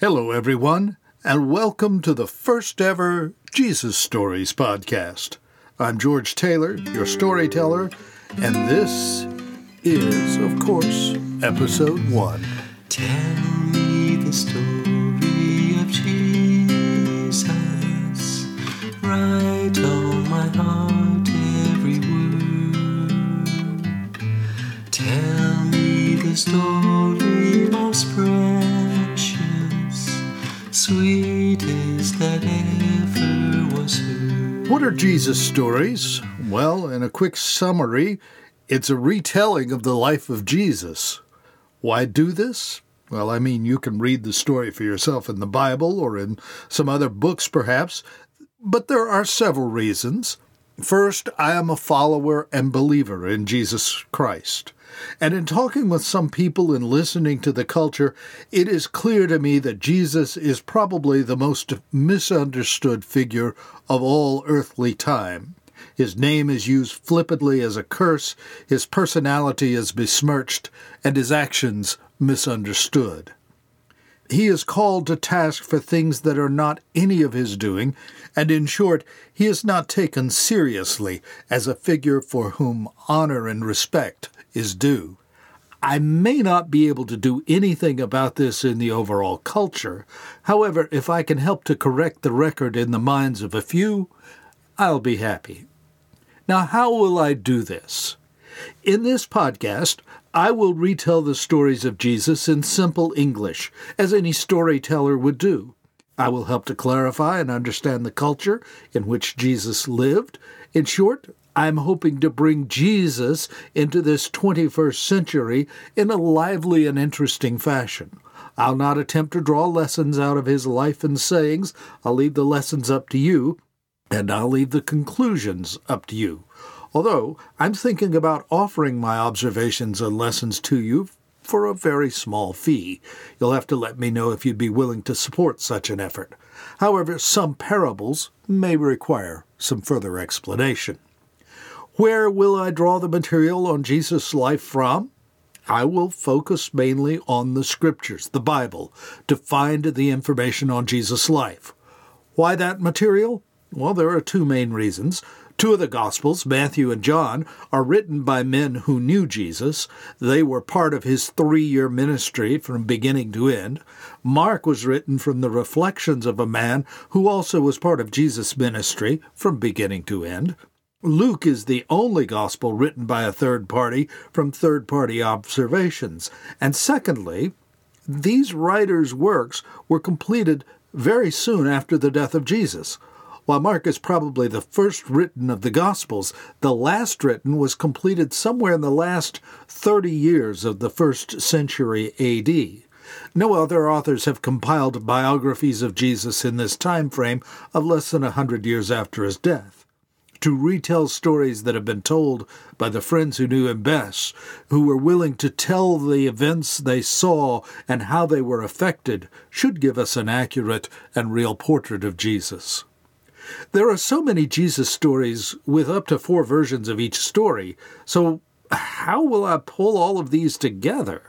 Hello, everyone, and welcome to the first ever Jesus Stories podcast. I'm George Taylor, your storyteller, and this is, of course, episode one. Tell me the story of Jesus. Write on my heart every word. Tell me the story most sweetest that ever was heard. What are Jesus stories? Well, in a quick summary, it's a retelling of the life of Jesus. Why do this? Well, I mean, you can read the story for yourself in the Bible or in some other books, perhaps, but there are several reasons. First, I am a follower and believer in Jesus Christ. And in talking with some people and listening to the culture, it is clear to me that Jesus is probably the most misunderstood figure of all earthly time. His name is used flippantly as a curse, his personality is besmirched, and his actions misunderstood. He is called to task for things that are not any of his doing, and in short, he is not taken seriously as a figure for whom honor and respect is due. I may not be able to do anything about this in the overall culture. However, if I can help to correct the record in the minds of a few, I'll be happy. Now, how will I do this? In this podcast, I will retell the stories of Jesus in simple English, as any storyteller would do. I will help to clarify and understand the culture in which Jesus lived. In short, I'm hoping to bring Jesus into this 21st century in a lively and interesting fashion. I'll not attempt to draw lessons out of his life and sayings. I'll leave the lessons up to you, and I'll leave the conclusions up to you. Although I'm thinking about offering my observations and lessons to you for a very small fee. You'll have to let me know if you'd be willing to support such an effort. However, some parables may require some further explanation. Where will I draw the material on Jesus' life from? I will focus mainly on the scriptures, the Bible, to find the information on Jesus' life. Why that material? Well, there are two main reasons. Two of the Gospels, Matthew and John, are written by men who knew Jesus. They were part of his three year ministry from beginning to end. Mark was written from the reflections of a man who also was part of Jesus' ministry from beginning to end. Luke is the only gospel written by a third party from third party observations. And secondly, these writers' works were completed very soon after the death of Jesus. While Mark is probably the first written of the Gospels, the last written was completed somewhere in the last 30 years of the first century AD. No other authors have compiled biographies of Jesus in this time frame of less than a hundred years after his death. to retell stories that have been told by the friends who knew him best, who were willing to tell the events they saw and how they were affected, should give us an accurate and real portrait of Jesus. There are so many Jesus stories with up to four versions of each story, so how will I pull all of these together?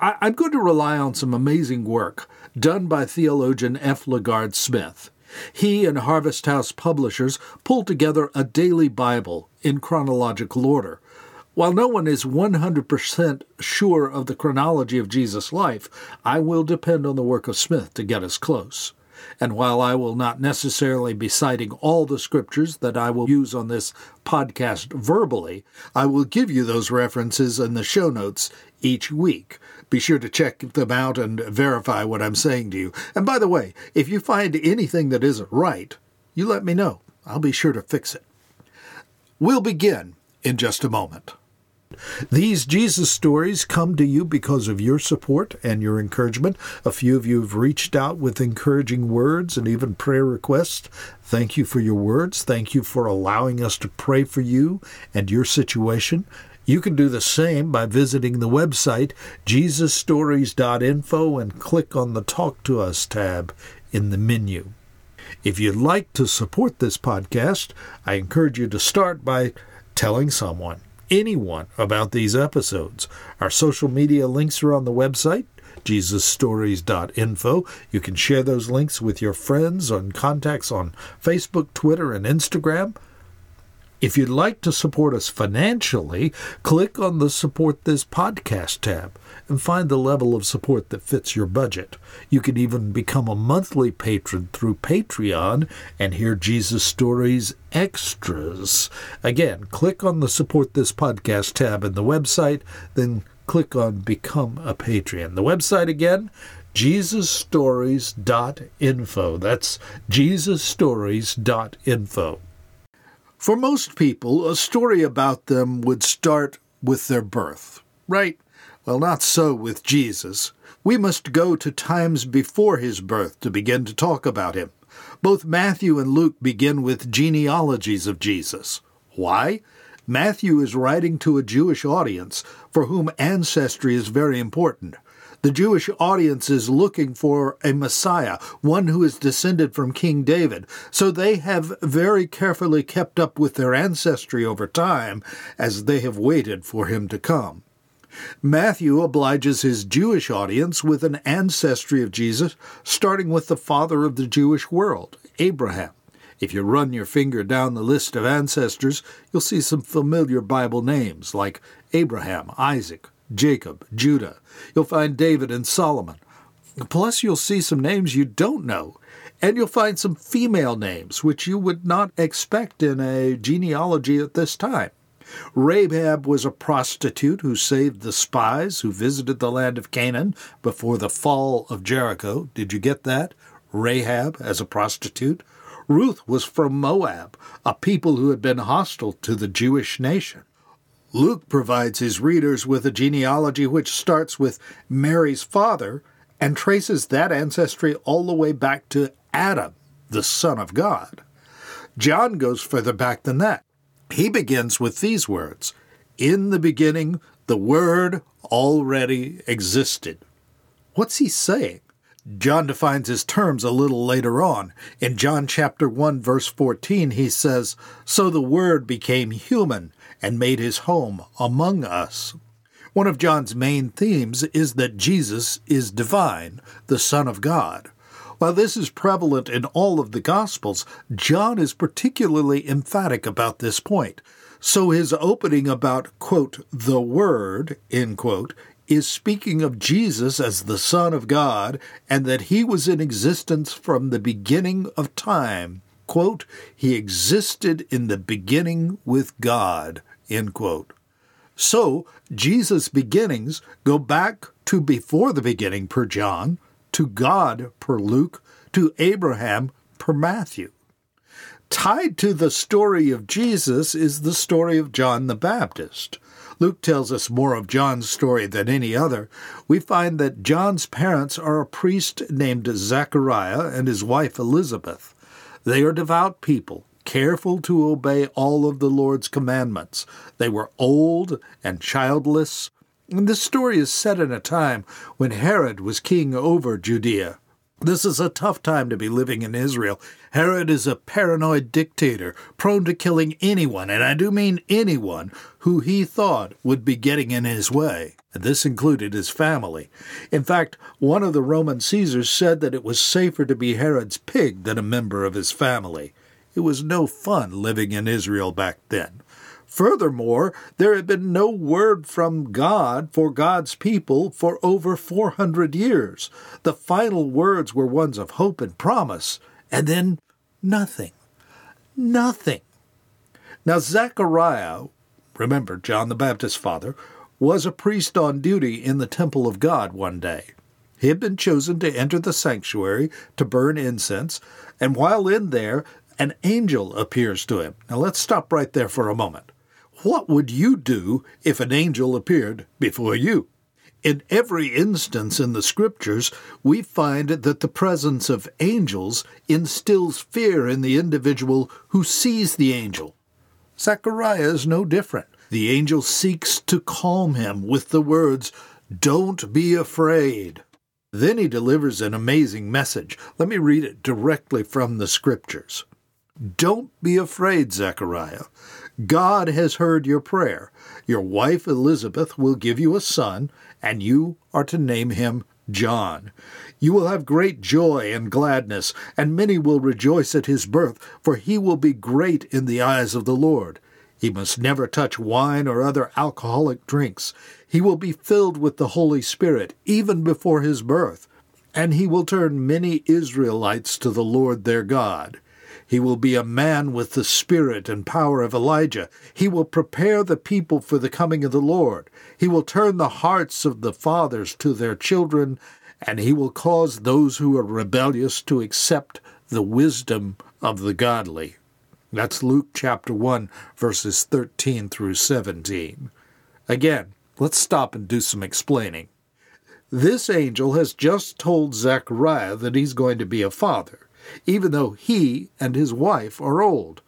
I- am going to rely on some amazing work done by theologian F. LaGard Smith. He and Harvest House Publishers pulled together a daily Bible in chronological order. While no one is 100% sure of the chronology of Jesus' life, I will depend on the work of Smith to get us close. And while I will not necessarily be citing all the scriptures that I will use on this podcast verbally, I will give you those references in the show notes each week. Be sure to check them out and verify what I'm saying to you. And by the way, if you find anything that isn't right, you let me know. I'll be sure to fix it. We'll begin in just a moment. These Jesus stories come to you because of your support and your encouragement. A few of you have reached out with encouraging words and even prayer requests. Thank you for your words. Thank you for allowing us to pray for you and your situation. You can do the same by visiting the website jesusstories.info and click on the Talk to Us tab in the menu. If you'd like to support this podcast, I encourage you to start by telling someone, anyone, about these episodes. Our social media links are on the website, jesusstories.info. You can share those links with your friends and contacts on Facebook, Twitter, and Instagram. If you'd like to support us financially, click on the Support This Podcast tab and find the level of support that fits your budget. You can even become a monthly patron through Patreon and hear Jesus Stories extras. Again, click on the Support This Podcast tab in the website, then click on Become a Patreon. The website again, jesusstories.info. That's jesusstories.info. For most people, a story about them would start with their birth, right? Well, not so with Jesus. We must go to times before his birth to begin to talk about him. Both Matthew and Luke begin with genealogies of Jesus. Why? Matthew is writing to a Jewish audience for whom ancestry is very important. The Jewish audience is looking for a Messiah, one who is descended from King David, so they have very carefully kept up with their ancestry over time as they have waited for him to come. Matthew obliges his Jewish audience with an ancestry of Jesus, starting with the father of the Jewish world, Abraham. If you run your finger down the list of ancestors, you'll see some familiar Bible names like Abraham, Isaac, Jacob, Judah. You'll find David and Solomon. Plus, you'll see some names you don't know. And you'll find some female names, which you would not expect in a genealogy at this time. Rahab was a prostitute who saved the spies who visited the land of Canaan before the fall of Jericho. Did you get that? Rahab as a prostitute. Ruth was from Moab, a people who had been hostile to the Jewish nation. Luke provides his readers with a genealogy which starts with Mary's father and traces that ancestry all the way back to Adam, the Son of God. John goes further back than that. He begins with these words In the beginning, the Word already existed. What's he saying? John defines his terms a little later on. In John chapter 1 verse 14 he says, "So the word became human and made his home among us. One of John's main themes is that Jesus is divine, the Son of God. While this is prevalent in all of the Gospels, John is particularly emphatic about this point. So his opening about, quote, the Word, end quote, is speaking of Jesus as the Son of God and that he was in existence from the beginning of time. Quote, he existed in the beginning with God, End quote. So, Jesus' beginnings go back to before the beginning per John, to God per Luke, to Abraham per Matthew. Tied to the story of Jesus is the story of John the Baptist. Luke tells us more of John's story than any other. We find that John's parents are a priest named Zechariah and his wife Elizabeth. They are devout people careful to obey all of the Lord's commandments. They were old and childless. And this story is set in a time when Herod was king over Judea. This is a tough time to be living in Israel. Herod is a paranoid dictator, prone to killing anyone, and I do mean anyone, who he thought would be getting in his way. And this included his family. In fact, one of the Roman Caesars said that it was safer to be Herod's pig than a member of his family. It was no fun living in Israel back then. Furthermore, there had been no word from God for God's people for over 400 years. The final words were ones of hope and promise, and then nothing. Nothing. Now, Zechariah, remember John the Baptist's father, was a priest on duty in the temple of God one day. He had been chosen to enter the sanctuary to burn incense, and while in there, an angel appears to him. Now let's stop right there for a moment. What would you do if an angel appeared before you? In every instance in the scriptures, we find that the presence of angels instills fear in the individual who sees the angel. Zechariah is no different. The angel seeks to calm him with the words, Don't be afraid. Then he delivers an amazing message. Let me read it directly from the scriptures. Don't be afraid, Zechariah. God has heard your prayer. Your wife Elizabeth will give you a son, and you are to name him John. You will have great joy and gladness, and many will rejoice at his birth, for he will be great in the eyes of the Lord. He must never touch wine or other alcoholic drinks. He will be filled with the Holy Spirit even before his birth, and he will turn many Israelites to the Lord their God. He will be a man with the spirit and power of Elijah. He will prepare the people for the coming of the Lord. He will turn the hearts of the fathers to their children, and he will cause those who are rebellious to accept the wisdom of the godly. That's Luke chapter 1, verses 13 through 17. Again, let's stop and do some explaining. This angel has just told Zechariah that he's going to be a father even though he and his wife are old.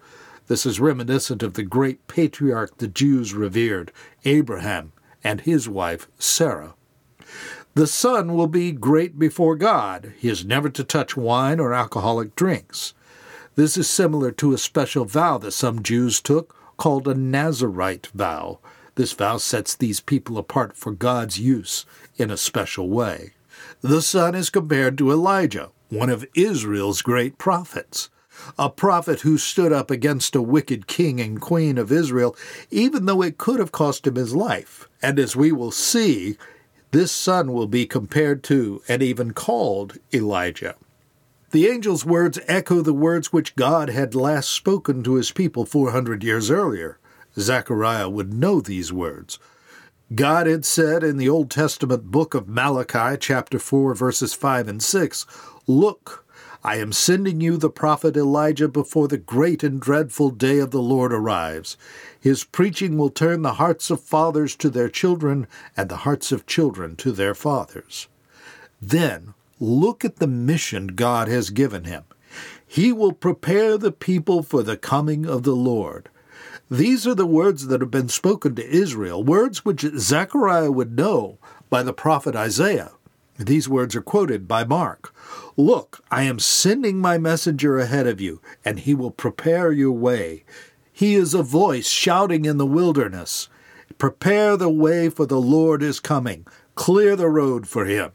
This is reminiscent of the great patriarch the Jews revered, Abraham, and his wife Sarah. The son will be great before God. He is never to touch wine or alcoholic drinks. This is similar to a special vow that some Jews took called a Nazarite vow. This vow sets these people apart for God's use in a special way. The son is compared to Elijah, one of Israel's great prophets, a prophet who stood up against a wicked king and queen of Israel, even though it could have cost him his life. And as we will see, this son will be compared to and even called Elijah. The angel's words echo the words which God had last spoken to his people 400 years earlier. Zechariah would know these words. God had said in the Old Testament book of Malachi, chapter 4, verses 5 and 6, Look, I am sending you the prophet Elijah before the great and dreadful day of the Lord arrives. His preaching will turn the hearts of fathers to their children and the hearts of children to their fathers. Then look at the mission God has given him. He will prepare the people for the coming of the Lord. These are the words that have been spoken to Israel, words which Zechariah would know by the prophet Isaiah. These words are quoted by Mark. Look, I am sending my messenger ahead of you, and he will prepare your way. He is a voice shouting in the wilderness. Prepare the way for the Lord is coming. Clear the road for him.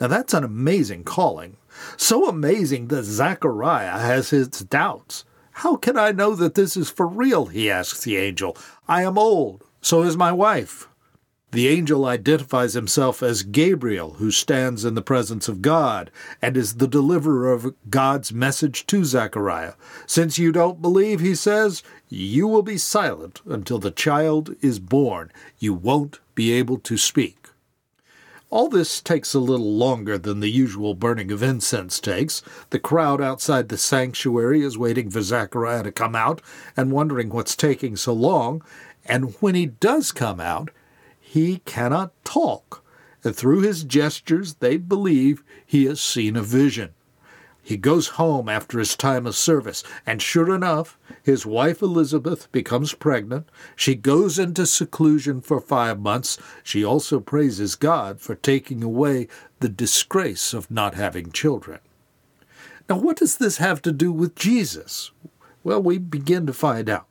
Now that's an amazing calling. So amazing that Zechariah has his doubts. How can I know that this is for real? he asks the angel. I am old. So is my wife. The angel identifies himself as Gabriel, who stands in the presence of God and is the deliverer of God's message to Zechariah. Since you don't believe, he says, you will be silent until the child is born. You won't be able to speak. All this takes a little longer than the usual burning of incense takes. The crowd outside the sanctuary is waiting for Zechariah to come out and wondering what's taking so long. And when he does come out, he cannot talk, and through his gestures they believe he has seen a vision. He goes home after his time of service, and sure enough, his wife Elizabeth becomes pregnant. She goes into seclusion for five months. She also praises God for taking away the disgrace of not having children. Now, what does this have to do with Jesus? Well, we begin to find out.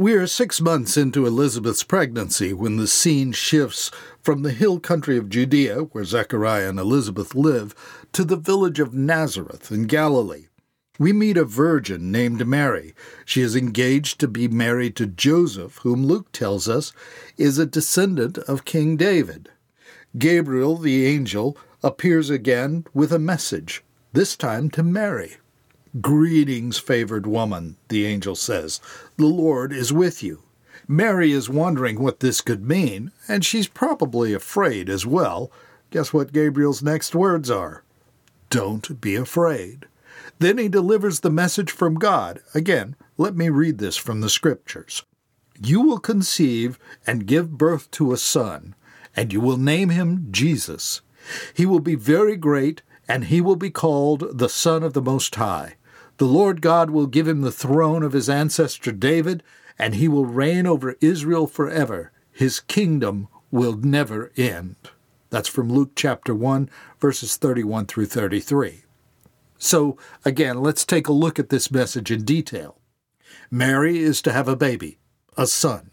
We are six months into Elizabeth's pregnancy when the scene shifts from the hill country of Judea, where Zechariah and Elizabeth live, to the village of Nazareth in Galilee. We meet a virgin named Mary. She is engaged to be married to Joseph, whom Luke tells us is a descendant of King David. Gabriel, the angel, appears again with a message, this time to Mary. Greetings, favored woman, the angel says. The Lord is with you. Mary is wondering what this could mean, and she's probably afraid as well. Guess what Gabriel's next words are? Don't be afraid. Then he delivers the message from God. Again, let me read this from the scriptures. You will conceive and give birth to a son, and you will name him Jesus. He will be very great, and he will be called the Son of the Most High. The Lord God will give him the throne of his ancestor David, and he will reign over Israel forever. His kingdom will never end. That's from Luke chapter 1, verses 31 through 33. So, again, let's take a look at this message in detail. Mary is to have a baby, a son.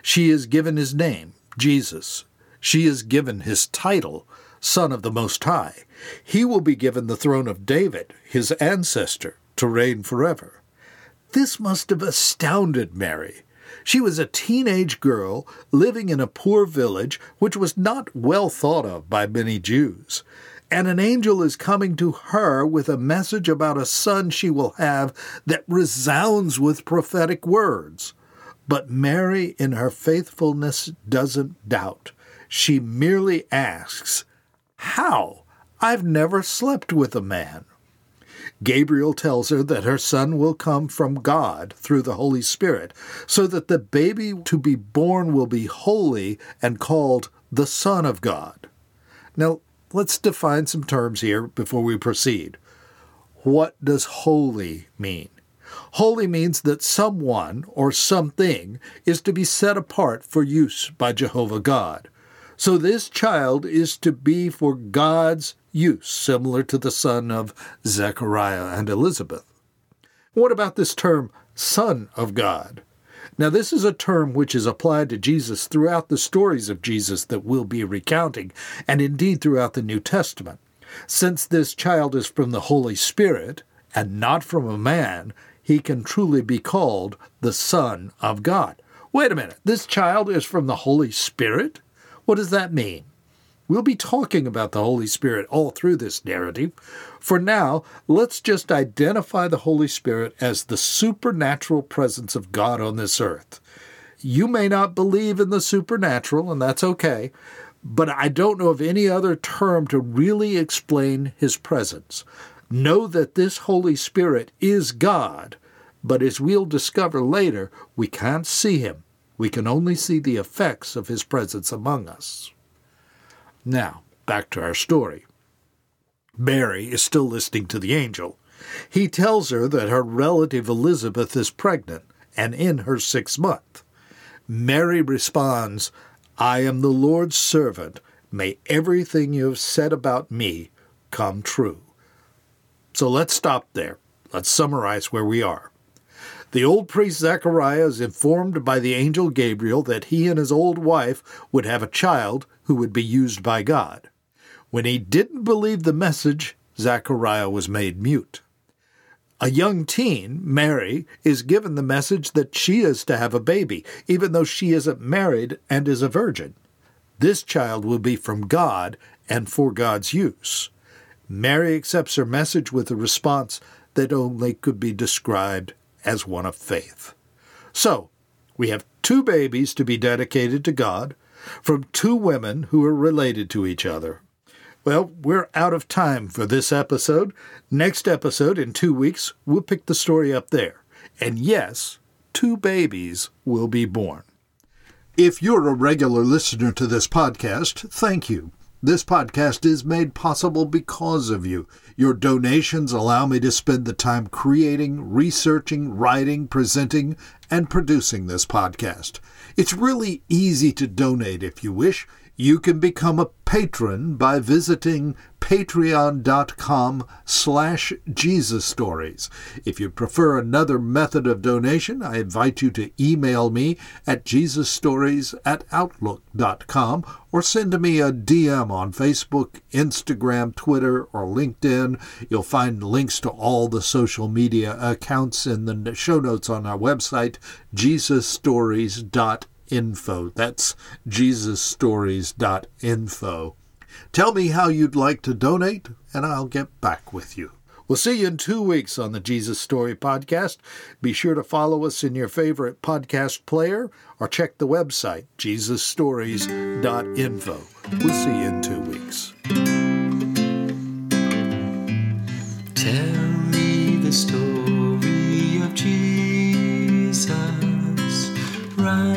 She is given his name, Jesus. She is given his title, Son of the Most High. He will be given the throne of David, his ancestor, to reign forever. This must have astounded Mary. She was a teenage girl living in a poor village which was not well thought of by many Jews. And an angel is coming to her with a message about a son she will have that resounds with prophetic words. But Mary, in her faithfulness, doesn't doubt. She merely asks, How? I've never slept with a man. Gabriel tells her that her son will come from God through the Holy Spirit, so that the baby to be born will be holy and called the Son of God. Now, let's define some terms here before we proceed. What does holy mean? Holy means that someone or something is to be set apart for use by Jehovah God. So this child is to be for God's use, similar to the son of Zechariah and Elizabeth. What about this term, Son of God? Now, this is a term which is applied to Jesus throughout the stories of Jesus that we'll be recounting, and indeed throughout the New Testament. Since this child is from the Holy Spirit and not from a man, he can truly be called the Son of God. Wait a minute, this child is from the Holy Spirit? What does that mean? We'll be talking about the Holy Spirit all through this narrative. For now, let's just identify the Holy Spirit as the supernatural presence of God on this earth. You may not believe in the supernatural, and that's okay, but I don't know of any other term to really explain his presence. Know that this Holy Spirit is God, but as we'll discover later, we can't see him. We can only see the effects of his presence among us. Now, back to our story. Mary is still listening to the angel. He tells her that her relative Elizabeth is pregnant and in her sixth month. Mary responds, I am the Lord's servant. May everything you have said about me come true. So let's stop there. Let's summarize where we are. The old priest Zechariah is informed by the angel Gabriel that he and his old wife would have a child who would be used by God. When he didn't believe the message, Zechariah was made mute. A young teen, Mary, is given the message that she is to have a baby, even though she isn't married and is a virgin. This child will be from God and for God's use. Mary accepts her message with a response that only could be described as one of faith. So, we have two babies to be dedicated to God from two women who are related to each other. Well, we're out of time for this episode. Next episode, in two weeks, we'll pick the story up there. And yes, two babies will be born. If you're a regular listener to this podcast, thank you. This podcast is made possible because of you. Your donations allow me to spend the time creating, researching, writing, presenting, and producing this podcast. It's really easy to donate if you wish. You can become a patron by visiting patreon.com slash Jesus Stories. If you prefer another method of donation, I invite you to email me at jesusstories at outlook.com or send me a DM on Facebook, Instagram, Twitter, or LinkedIn. You'll find links to all the social media accounts in the show notes on our website, jesusstories.info info. That's jesusstories.info. Tell me how you'd like to donate, and I'll get back with you. We'll see you in two weeks on the Jesus Story podcast. Be sure to follow us in your favorite podcast player or check the website, jesusstories.info. We'll see you in two weeks. Tell me the story of Jesus.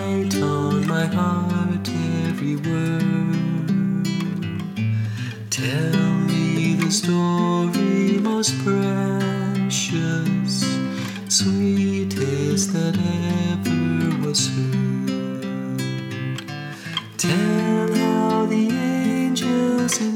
On my heart every word. Tell me the story most precious, sweetest that ever was heard. Tell how the angels in